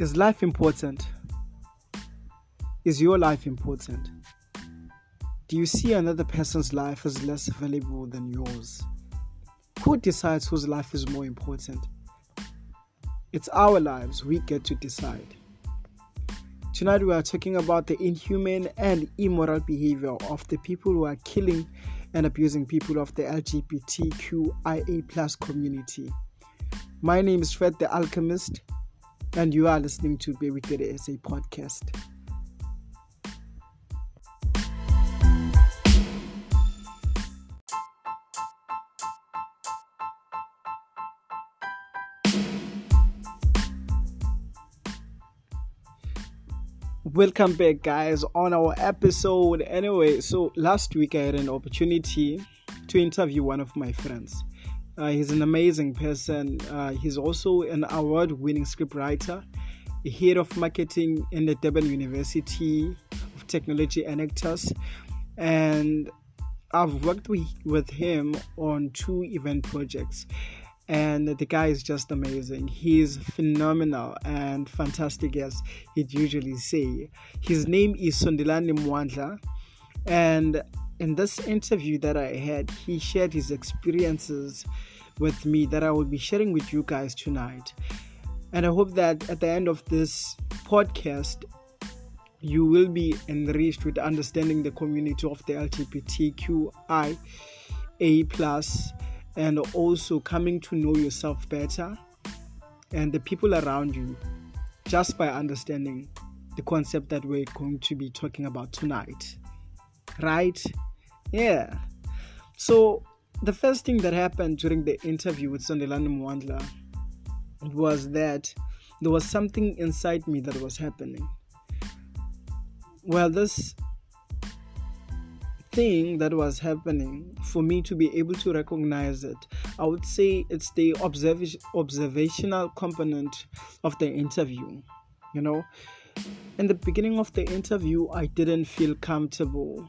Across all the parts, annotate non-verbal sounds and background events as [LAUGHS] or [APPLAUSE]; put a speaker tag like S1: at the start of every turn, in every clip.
S1: Is life important? Is your life important? Do you see another person's life as less valuable than yours? Who decides whose life is more important? It's our lives, we get to decide. Tonight, we are talking about the inhuman and immoral behavior of the people who are killing and abusing people of the LGBTQIA community. My name is Fred the Alchemist, and you are listening to Baby Tere SA podcast. Welcome back, guys, on our episode. Anyway, so last week I had an opportunity to interview one of my friends. Uh, he's an amazing person. Uh, he's also an award winning scriptwriter, head of marketing in the Durban University of Technology and Actors. And I've worked with, with him on two event projects. And the guy is just amazing. He's phenomenal and fantastic, as he'd usually say. His name is Sondelani Mwandla. And in this interview that I had, he shared his experiences with me that I will be sharing with you guys tonight. And I hope that at the end of this podcast, you will be enriched with understanding the community of the LGBTQIA plus and also coming to know yourself better and the people around you just by understanding the concept that we're going to be talking about tonight. Right? Yeah. So the first thing that happened during the interview with Sondelani Mwandla was that there was something inside me that was happening. Well, this thing that was happening for me to be able to recognize it, I would say it's the observ- observational component of the interview. You know, in the beginning of the interview, I didn't feel comfortable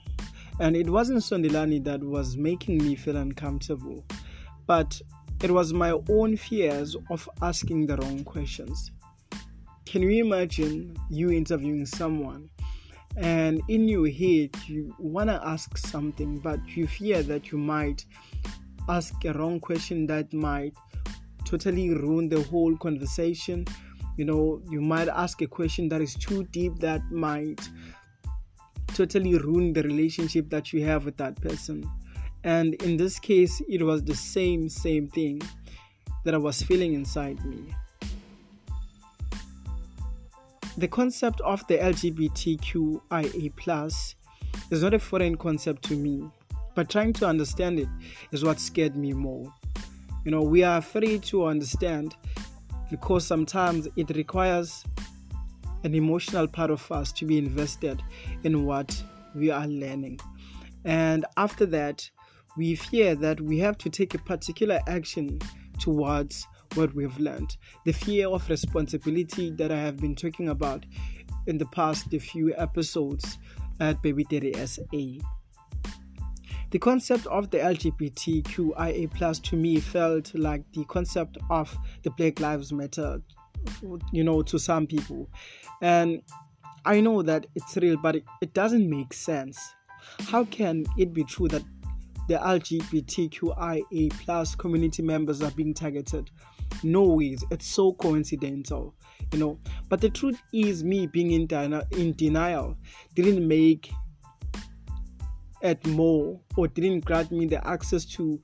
S1: and it wasn't Sondelani that was making me feel uncomfortable, but it was my own fears of asking the wrong questions. Can you imagine you interviewing someone and in your head you want to ask something, but you fear that you might ask a wrong question that might totally ruin the whole conversation? You know, you might ask a question that is too deep that might totally ruin the relationship that you have with that person. And in this case, it was the same, same thing that I was feeling inside me. The concept of the LGBTQIA plus is not a foreign concept to me, but trying to understand it is what scared me more. You know, we are afraid to understand because sometimes it requires an emotional part of us to be invested in what we are learning. And after that, we fear that we have to take a particular action towards what we've learned. The fear of responsibility that I have been talking about in the past few episodes at Baby Daddy SA. The concept of the LGBTQIA plus to me felt like the concept of the Black Lives Matter you know, to some people. And I know that it's real, but it, it doesn't make sense. How can it be true that the LGBTQIA plus community members are being targeted? No ways. It's so coincidental, you know. But the truth is, me being in, in denial didn't make it more or didn't grant me the access to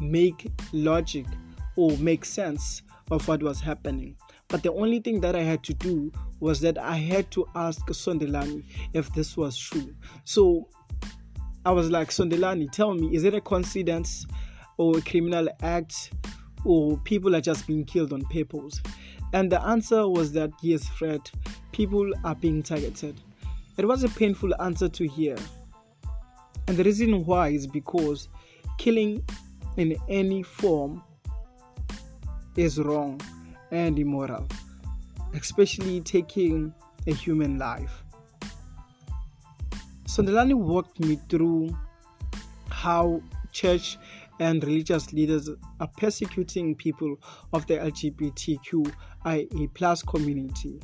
S1: make logic or make sense of what was happening. But the only thing that I had to do was that I had to ask Sondelani if this was true. So I was like, Sondelani, tell me, is it a coincidence or a criminal act or people are just being killed on purpose? And the answer was that yes, Fred, people are being targeted. It was a painful answer to hear. And the reason why is because killing in any form is wrong and immoral, especially taking a human life. Sondelani walked me through how church and religious leaders are persecuting people of the LGBTQIA plus community.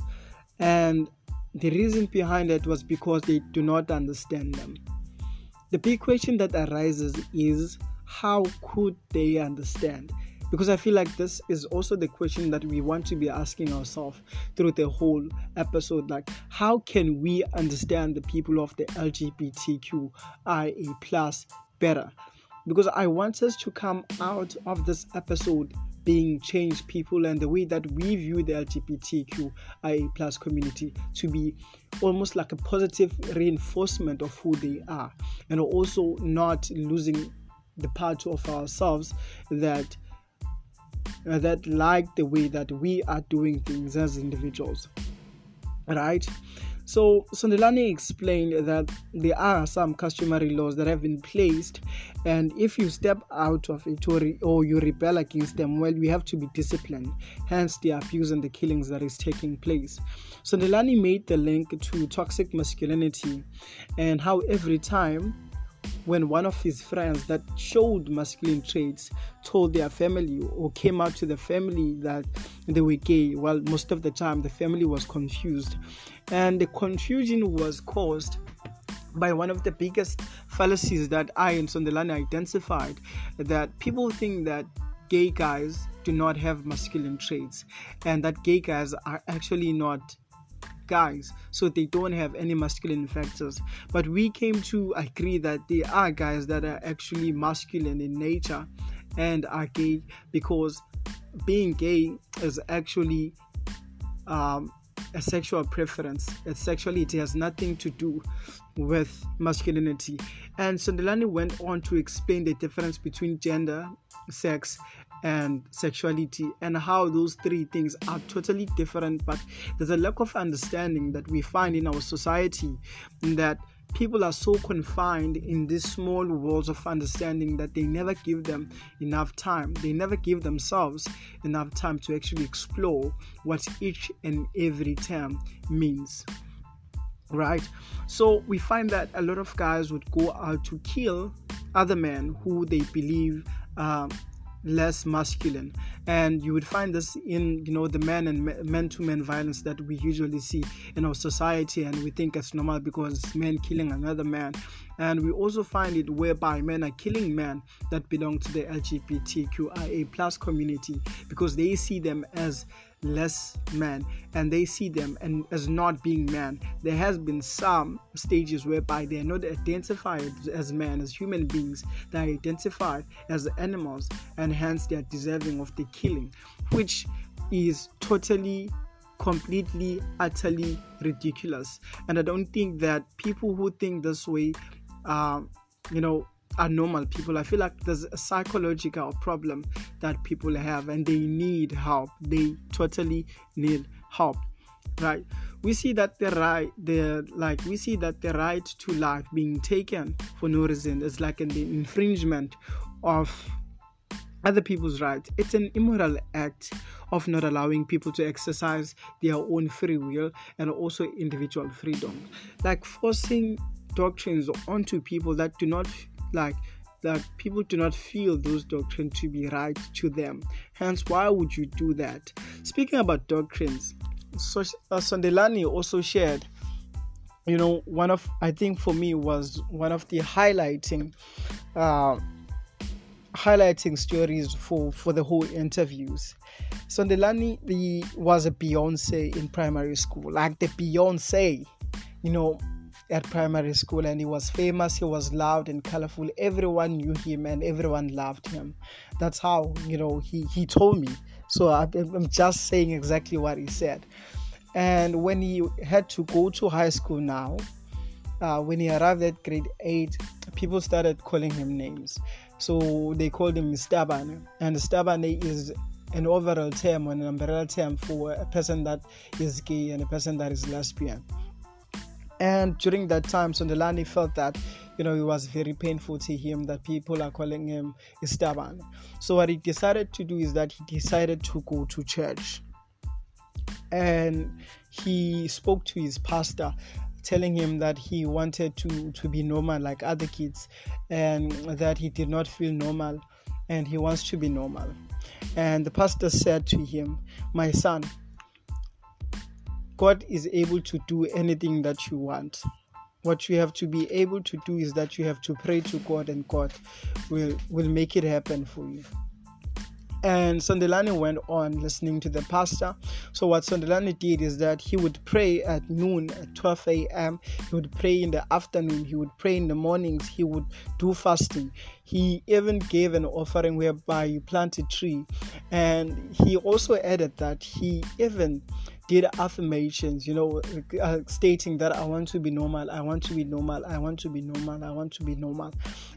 S1: And the reason behind it was because they do not understand them. The big question that arises is how could they understand? Because I feel like this is also the question that we want to be asking ourselves through the whole episode like how can we understand the people of the LGBTQIA plus better? Because I want us to come out of this episode being changed people and the way that we view the LGBTQIA plus community to be almost like a positive reinforcement of who they are and also not losing the part of ourselves that uh, that like the way that we are doing things as individuals. Right? So Sondelani explained that there are some customary laws that have been placed, and if you step out of it or, or you rebel against them, well, we have to be disciplined. Hence, the abuse and the killings that is taking place. Sondelani made the link to toxic masculinity and how every time when one of his friends that showed masculine traits told their family or came out to the family that they were gay, well, most of the time the family was confused. And the confusion was caused by one of the biggest fallacies that I and Sondelani identified that people think that gay guys do not have masculine traits and that gay guys are actually not guys, so they don't have any masculine factors. But we came to agree that there are guys that are actually masculine in nature and are gay because being gay is actually um, a sexual preference. It's sexually, it has nothing to do with masculinity. And Sondelani went on to explain the difference between gender, sex, and sexuality and how those three things are totally different but there's a lack of understanding that we find in our society that people are so confined in these small worlds of understanding that they never give them enough time. They never give themselves enough time to actually explore what each and every term means right? So we find that a lot of guys would go out to kill other men who they believe um, less masculine. And you would find this in you know the men and men to men violence that we usually see in our society and we think it's normal because it's men killing another man. And we also find it whereby men are killing men that belong to the lgbtqia plus community because they see them as less men and they see them and as not being men there has been some stages whereby they are not identified as men as human beings. They are identified as animals and hence they are deserving of the killing which is totally completely utterly ridiculous. And i don't think that people who think this way uh, you know are normal people. I feel like there's a psychological problem that people have and they need help. They totally need help. Right? We see that the right the like we see that the right to life being taken for no reason is like an infringement of other people's rights. It's an immoral act of not allowing people to exercise their own free will and also individual freedom. Like forcing doctrines onto people that do not like that people do not feel those doctrines to be right to them. Hence, why would you do that? Speaking about doctrines, so, uh, Sondelani also shared, you know, one of I think for me was one of the highlighting, uh, highlighting stories for for the whole interviews. Sondelani the was a Beyonce in primary school, like the Beyonce, you know, at primary school and he was famous he was loud and colorful. Everyone knew him and everyone loved him. That's how you know he he told me. So i'm just saying exactly what he said. And when he had to go to high school now uh, when he arrived at grade 8 people started calling him names. So they called him Stabane and Stabane is an overall term an umbrella term for a person that is gay and a person that is lesbian and during that time, Sondelani felt that, you know, it was very painful to him that people are calling him Stabane. So what he decided to do is that he decided to go to church. And he spoke to his pastor telling him that he wanted to to be normal like other kids and that he did not feel normal and he wants to be normal. And the pastor said to him, My son, God is able to do anything that you want. What you have to be able to do is that you have to pray to God, and God will, will make it happen for you. And Sondelani went on listening to the pastor. So, what Sondelani did is that he would pray at noon, at 12 a.m., he would pray in the afternoon, he would pray in the mornings, he would do fasting. He even gave an offering whereby you plant a tree. And he also added that he even did affirmations, you know, uh, stating that I want to be normal, I want to be normal, I want to be normal, I want to be normal.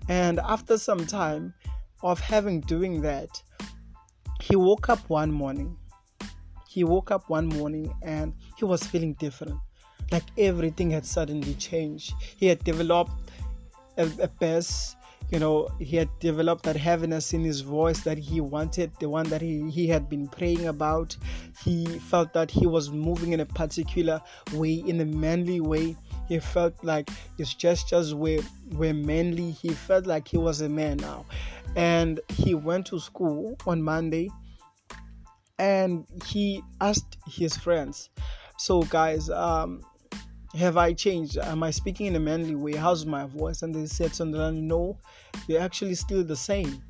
S1: And after some time of having doing that, he woke up one morning. He woke up one morning and he was feeling different. Like everything had suddenly changed. He had developed a, a bass, you know, he had developed that heaviness in his voice that he wanted, the one that he, he had been praying about. He felt that he was moving in a particular way, in a manly way. He felt like his gestures were, were manly. He felt like he was a man now and he went to school on Monday and he asked his friends, So, guys, um, have I changed? Am I speaking in a manly way? How's my voice? And they said, Sondelani, no, you're actually still the same.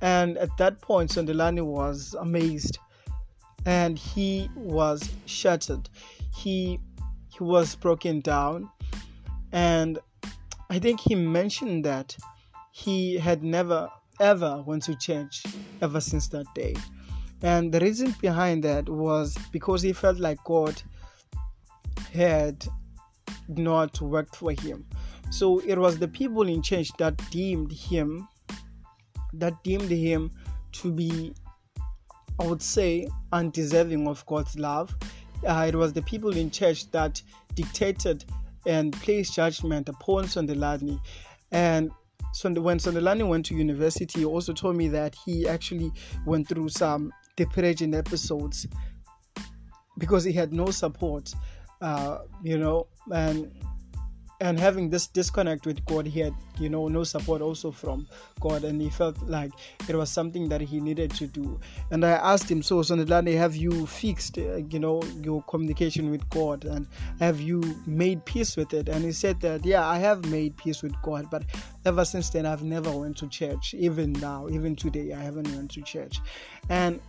S1: And at that point, Sondelani was amazed and he was shattered. He he was broken down and I think he mentioned that he had never ever went to church ever since that day. And the reason behind that was because he felt like God had not worked for him. So it was the people in church that deemed him that deemed him to be I would say undeserving of God's love. Uh, it was the people in church that dictated and placed judgment upon Sondelani. And so when Sondelani went to university, he also told me that he actually went through some depression episodes because he had no support, uh, you know, and and having this disconnect with God, he had, you know, no support also from God, and he felt like it was something that he needed to do. And I asked him, so Sondelani, have you fixed, uh, you know, your communication with God, and have you made peace with it? And he said that, yeah, I have made peace with God, but ever since then, I've never went to church. Even now, even today, I haven't went to church, and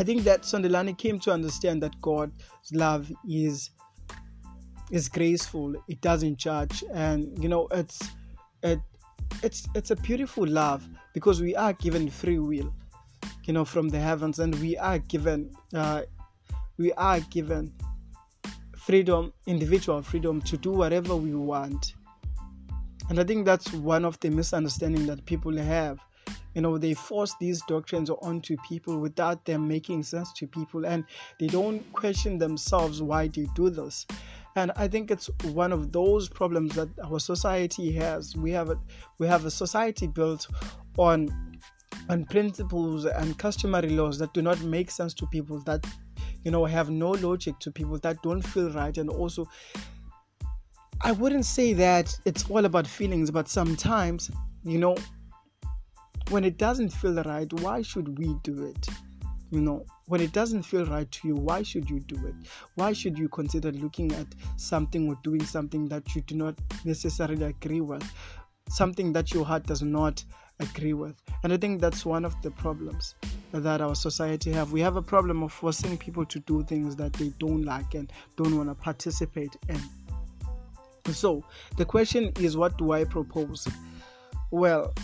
S1: I think that Sondelani came to understand that God's love is is graceful it doesn't judge and you know it's it it's it's a beautiful love because we are given free will you know from the heavens and we are given uh, we are given freedom individual freedom to do whatever we want. And i think that's one of the misunderstanding that people have you know they force these doctrines onto people without them making sense to people and they don't question themselves why they do this. And i think it's one of those problems that our society has. We have a we have a society built on on principles and customary laws that do not make sense to people that you know have no logic to people that don't feel right. And also i wouldn't say that it's all about feelings but sometimes you know when it doesn't feel right why should we do it? You know when it doesn't feel right to you why should you do it? Why should you consider looking at something or doing something that you do not necessarily agree with? Something that your heart does not agree with. And i think that's one of the problems that our society have. We have a problem of forcing people to do things that they don't like and don't want to participate in. So the question is what do i propose? Well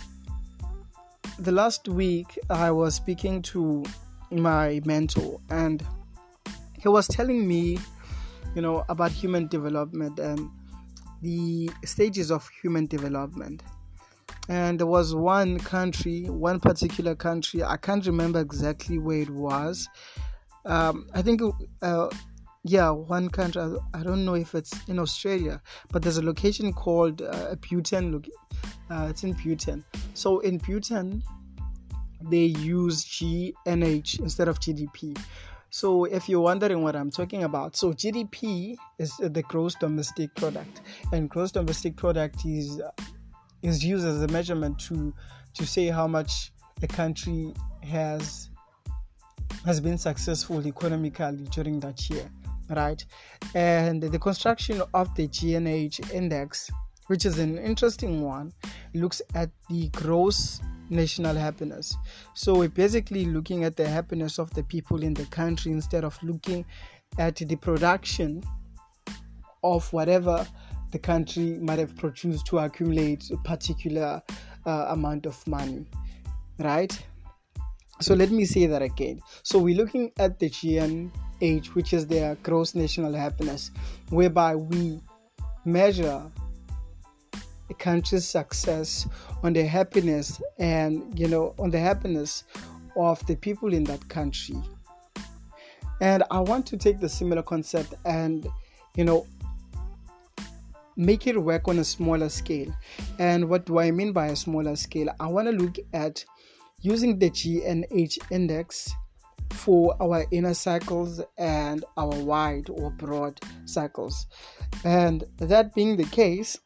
S1: the last week i was speaking to my mentor and he was telling me you know about human development and the stages of human development. And there was one country one particular country i can't remember exactly where it was. Um, i think uh, yeah one country i don't know if it's in australia but there's a location called uh, bhutan uh, it's in bhutan so in bhutan they use GNH instead of GDP. So, if you're wondering what I'm talking about, so GDP is the gross domestic product, and gross domestic product is is used as a measurement to to say how much a country has has been successful economically during that year, right? And the construction of the GNH index, which is an interesting one, looks at the gross national happiness. So we're basically looking at the happiness of the people in the country instead of looking at the production of whatever the country might have produced to accumulate a particular uh, amount of money, right? So let me say that again. So we're looking at the GNH, which is their gross national happiness, whereby we measure a country's success on the happiness and you know on the happiness of the people in that country. And I want to take the similar concept and you know make it work on a smaller scale. And what do I mean by a smaller scale? I want to look at using the GNH index for our inner cycles and our wide or broad cycles. And that being the case,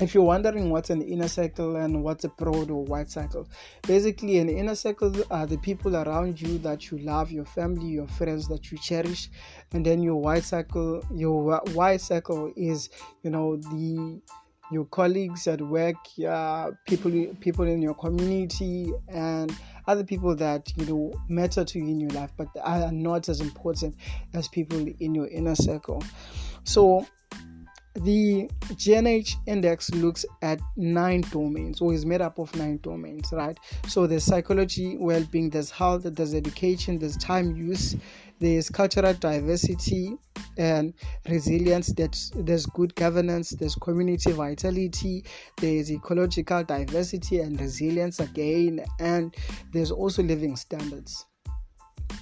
S1: if you're wondering what's an inner cycle and what's a broad or wide cycle, basically an inner cycle are the people around you that you love, your family, your friends that you cherish, and then your wide cycle, your wide cycle is you know the your colleagues at work, uh, people people in your community, and other people that you know matter to you in your life, but are not as important as people in your inner circle. So the GNH index looks at nine domains, or is made up of nine domains, right? So there's psychology, well-being, there's health, there's education, there's time use, there's cultural diversity and resilience, there's, there's good governance, there's community vitality, there's ecological diversity and resilience again, and there's also living standards.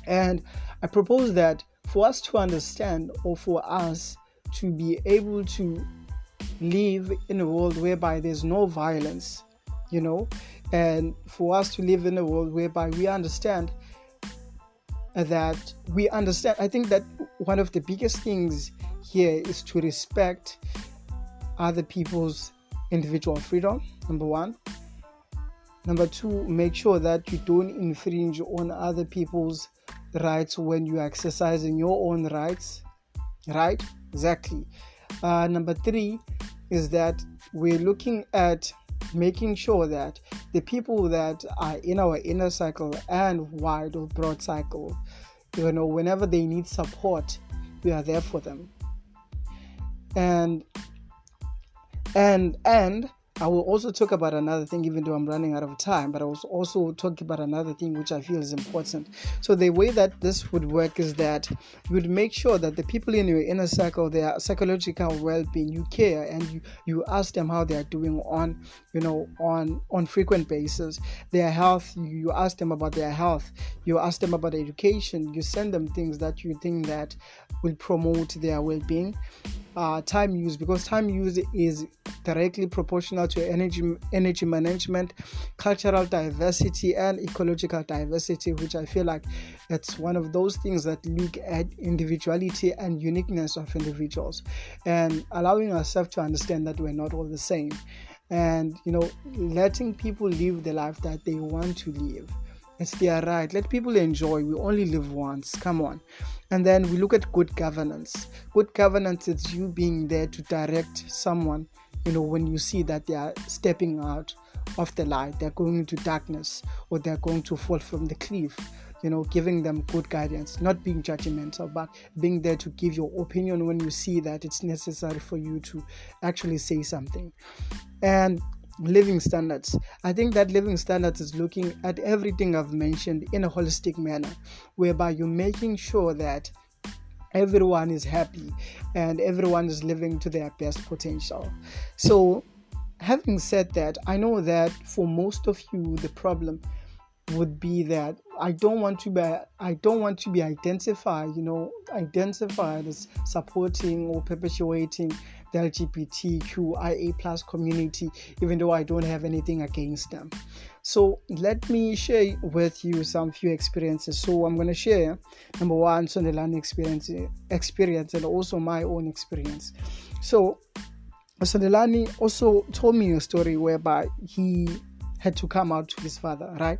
S1: And I propose that for us to understand, or for us to be able to live in a world whereby there's no violence, you know, and for us to live in a world whereby we understand that we understand. I think that one of the biggest things here is to respect other people's individual freedom, number one. Number two, make sure that you don't infringe on other people's rights when you're exercising your own rights, right? Exactly. Uh, number three is that we're looking at making sure that the people that are in our inner cycle and wide or broad cycle, you know, whenever they need support, we are there for them. And and and I will also talk about another thing, even though I'm running out of time, but I will also talk about another thing which I feel is important. So, the way that this would work is that you would make sure that the people in your inner circle, their psychological well being, you care and you, you ask them how they are doing on, you know, on, on frequent basis. Their health, you ask them about their health, you ask them about education, you send them things that you think that will promote their well being uh, time use because time use is directly proportional to energy energy management, cultural diversity, and ecological diversity, which I feel like it's one of those things that look at individuality and uniqueness of individuals, and allowing ourselves to understand that we're not all the same, and you know, letting people live the life that they want to live. It's their right. Let people enjoy. We only live once. Come on. And then we look at good governance. Good governance is you being there to direct someone, you know, when you see that they are stepping out of the light, they're going into darkness, or they're going to fall from the cliff. You know, giving them good guidance, not being judgmental, but being there to give your opinion when you see that it's necessary for you to actually say something. And living standards. I think that living standards is looking at everything I've mentioned in a holistic manner, whereby you're making sure that everyone is happy and everyone is living to their best potential. So, having said that, I know that for most of you, the problem would be that I don't want to be I don't want to be identified, you know, identified as supporting or perpetuating the LGBTQIA plus community, even though I don't have anything against them. So let me share with you some few experiences. So I'm gonna share number one Sondelani experience experience and also my own experience. So Sondelani also told me a story whereby he had to come out to his father, right?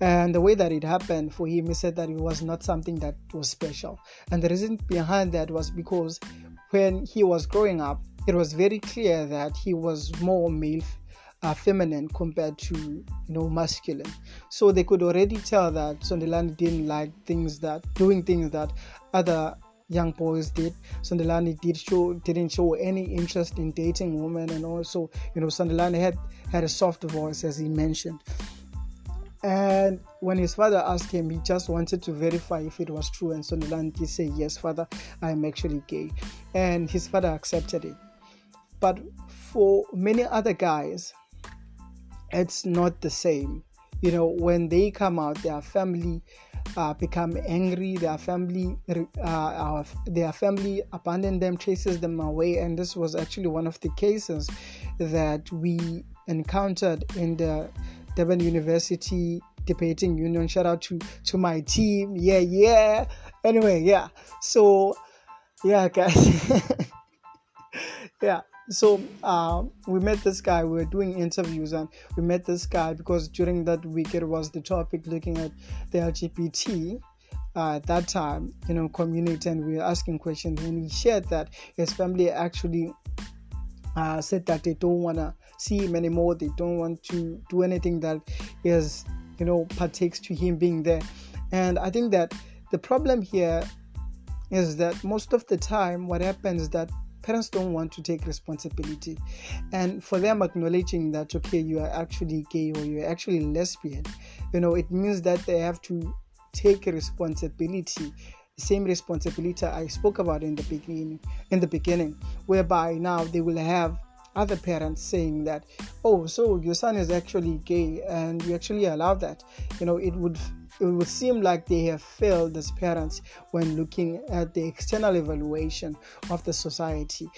S1: And the way that it happened for him, he said that it was not something that was special. And the reason behind that was because when he was growing up, it was very clear that he was more male uh, feminine compared to you know masculine so they could already tell that Sondelani didn't like things that doing things that other young boys did. Sondelani did show didn't show any interest in dating women, and also you know Sondelani had had a soft voice as he mentioned. And when his father asked him, he just wanted to verify if it was true. And Sondelani did say, Yes, father, I am actually gay. And his father accepted it. But for many other guys, it's not the same. You know, when they come out, their family uh, become angry. Their family, uh, their family abandon them, chases them away, and this was actually one of the cases that we encountered in the Durban University debating union. Shout out to to my team. Yeah, yeah. Anyway, yeah. So, yeah, guys. [LAUGHS] yeah so uh, we met this guy we were doing interviews and we met this guy because during that week it was the topic looking at the lgbt uh, at that time you know community and we were asking questions and he shared that his family actually uh, said that they don't want to see him anymore they don't want to do anything that is you know partakes to him being there. And i think that the problem here is that most of the time what happens that parents don't want to take responsibility. And for them acknowledging that okay you are actually gay or you're actually lesbian you know it means that they have to take responsibility the same responsibility i spoke about in the beginning in the beginning whereby now they will have other parents saying that oh so your son is actually gay and you actually allow that. You know it would it would seem like they have failed as parents when looking at the external evaluation of the society.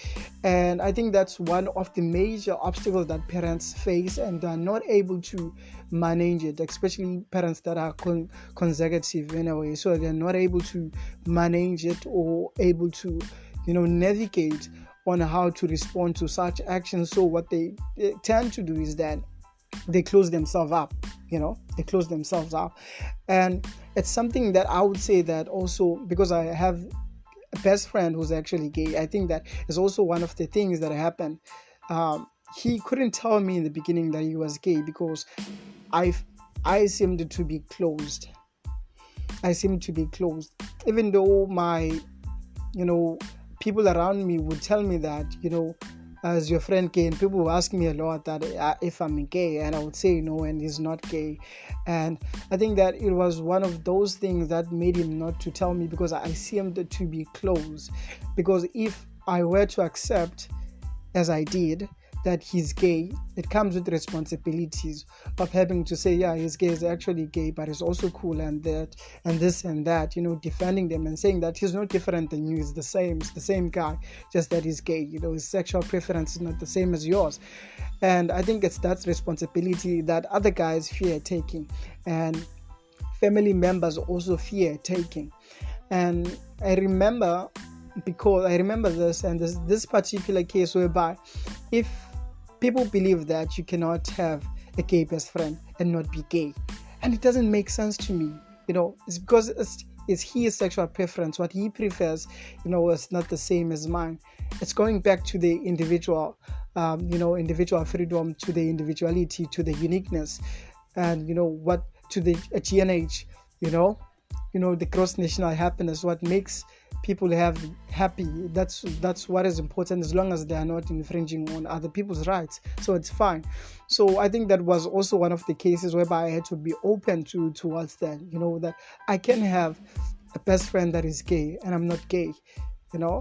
S1: And I think that's one of the major obstacles that parents face and are not able to manage it, especially parents that are con- consecutive in a way. So they're not able to manage it or able to, you know, navigate on how to respond to such actions. So what they, they tend to do is that they close themselves up you know they close themselves up. And it's something that i would say that also because i have a best friend who's actually gay i think that is also one of the things that happened. Um, he couldn't tell me in the beginning that he was gay because i i seemed to be closed. I seemed to be closed. Even though my you know people around me would tell me that you know as your friend gay and people ask me a lot that uh, if i'm gay and i would say no and he's not gay. And i think that it was one of those things that made him not to tell me because i seemed to be close. Because if i were to accept as i did that he's gay, it comes with responsibilities of having to say, yeah, he's gay, is actually gay, but he's also cool and that and this and that, you know, defending them and saying that he's not different than you, he's the same, he's the same guy, just that he's gay, you know, his sexual preference is not the same as yours. And I think it's that responsibility that other guys fear taking and family members also fear taking. And I remember because I remember this and this this particular case whereby if people believe that you cannot have a gay best friend and not be gay. And it doesn't make sense to me you know it's because it's, it's his sexual preference. What he prefers you know is not the same as mine. It's going back to the individual um, you know individual freedom to the individuality to the uniqueness and you know what to the gnh you know? You know the gross national happiness what makes people have happy that's that's what is important as long as they are not infringing on other people's rights so it's fine so i think that was also one of the cases whereby i had to be open to towards that you know that i can have a best friend that is gay and i'm not gay you know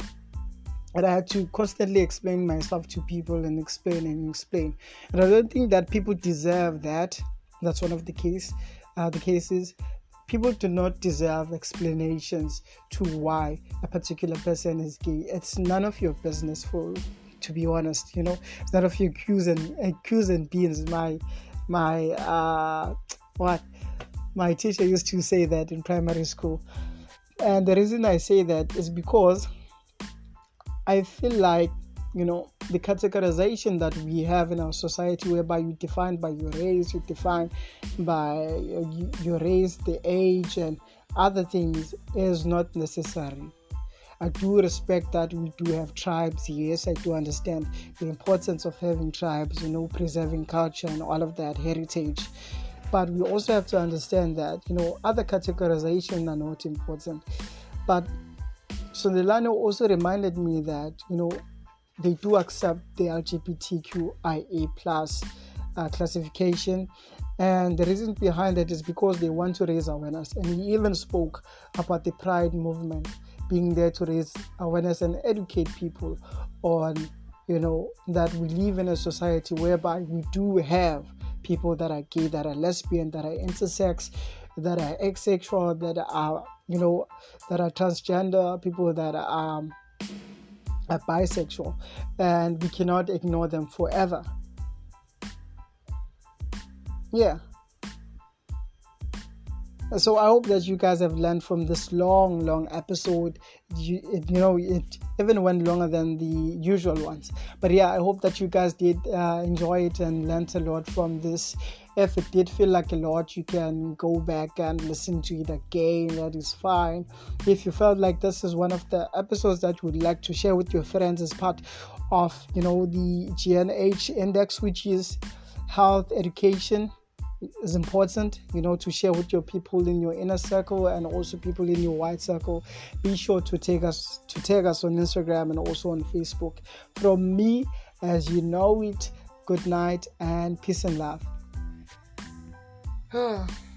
S1: and I had to constantly explain myself to people and explain and explain. And I don't think that people deserve that. That's one of the case, uh, the cases people do not deserve explanations to why a particular person is gay. It's none of your business for to be honest, you know. It's none of your Q's and Q's and beans. My my uh what my teacher used to say that in primary school. And the reason I say that is because I feel like you know the categorization that we have in our society whereby you define by your race you define by uh, your race the age and other things is not necessary I do respect that we do have tribes. Yes, I do understand the importance of having tribes, you know, preserving culture and all of that heritage. But we also have to understand that, you know, other categorization are not important. But Sondelani also reminded me that, you know, they do accept the LGBTQIA plus uh, classification. And the reason behind that is because they want to raise awareness. And he even spoke about the Pride movement being there to raise awareness and educate people on you know that we live in a society whereby we do have people that are gay that are lesbian that are intersex that are asexual that are you know that are transgender people that are, um, are bisexual and we cannot ignore them forever. Yeah so I hope that you guys have learned from this long, long episode. You, you know, it even went longer than the usual ones. But yeah, I hope that you guys did uh, enjoy it and learned a lot from this. If it did feel like a lot, you can go back and listen to it again. That is fine. If you felt like this is one of the episodes that you would like to share with your friends as part of, you know, the GNH index, which is health education is important, you know, to share with your people in your inner circle and also people in your wide circle. Be sure to take us to tag us on Instagram and also on Facebook. From me, as you know it, good night and peace and love. [SIGHS] [SIGHS]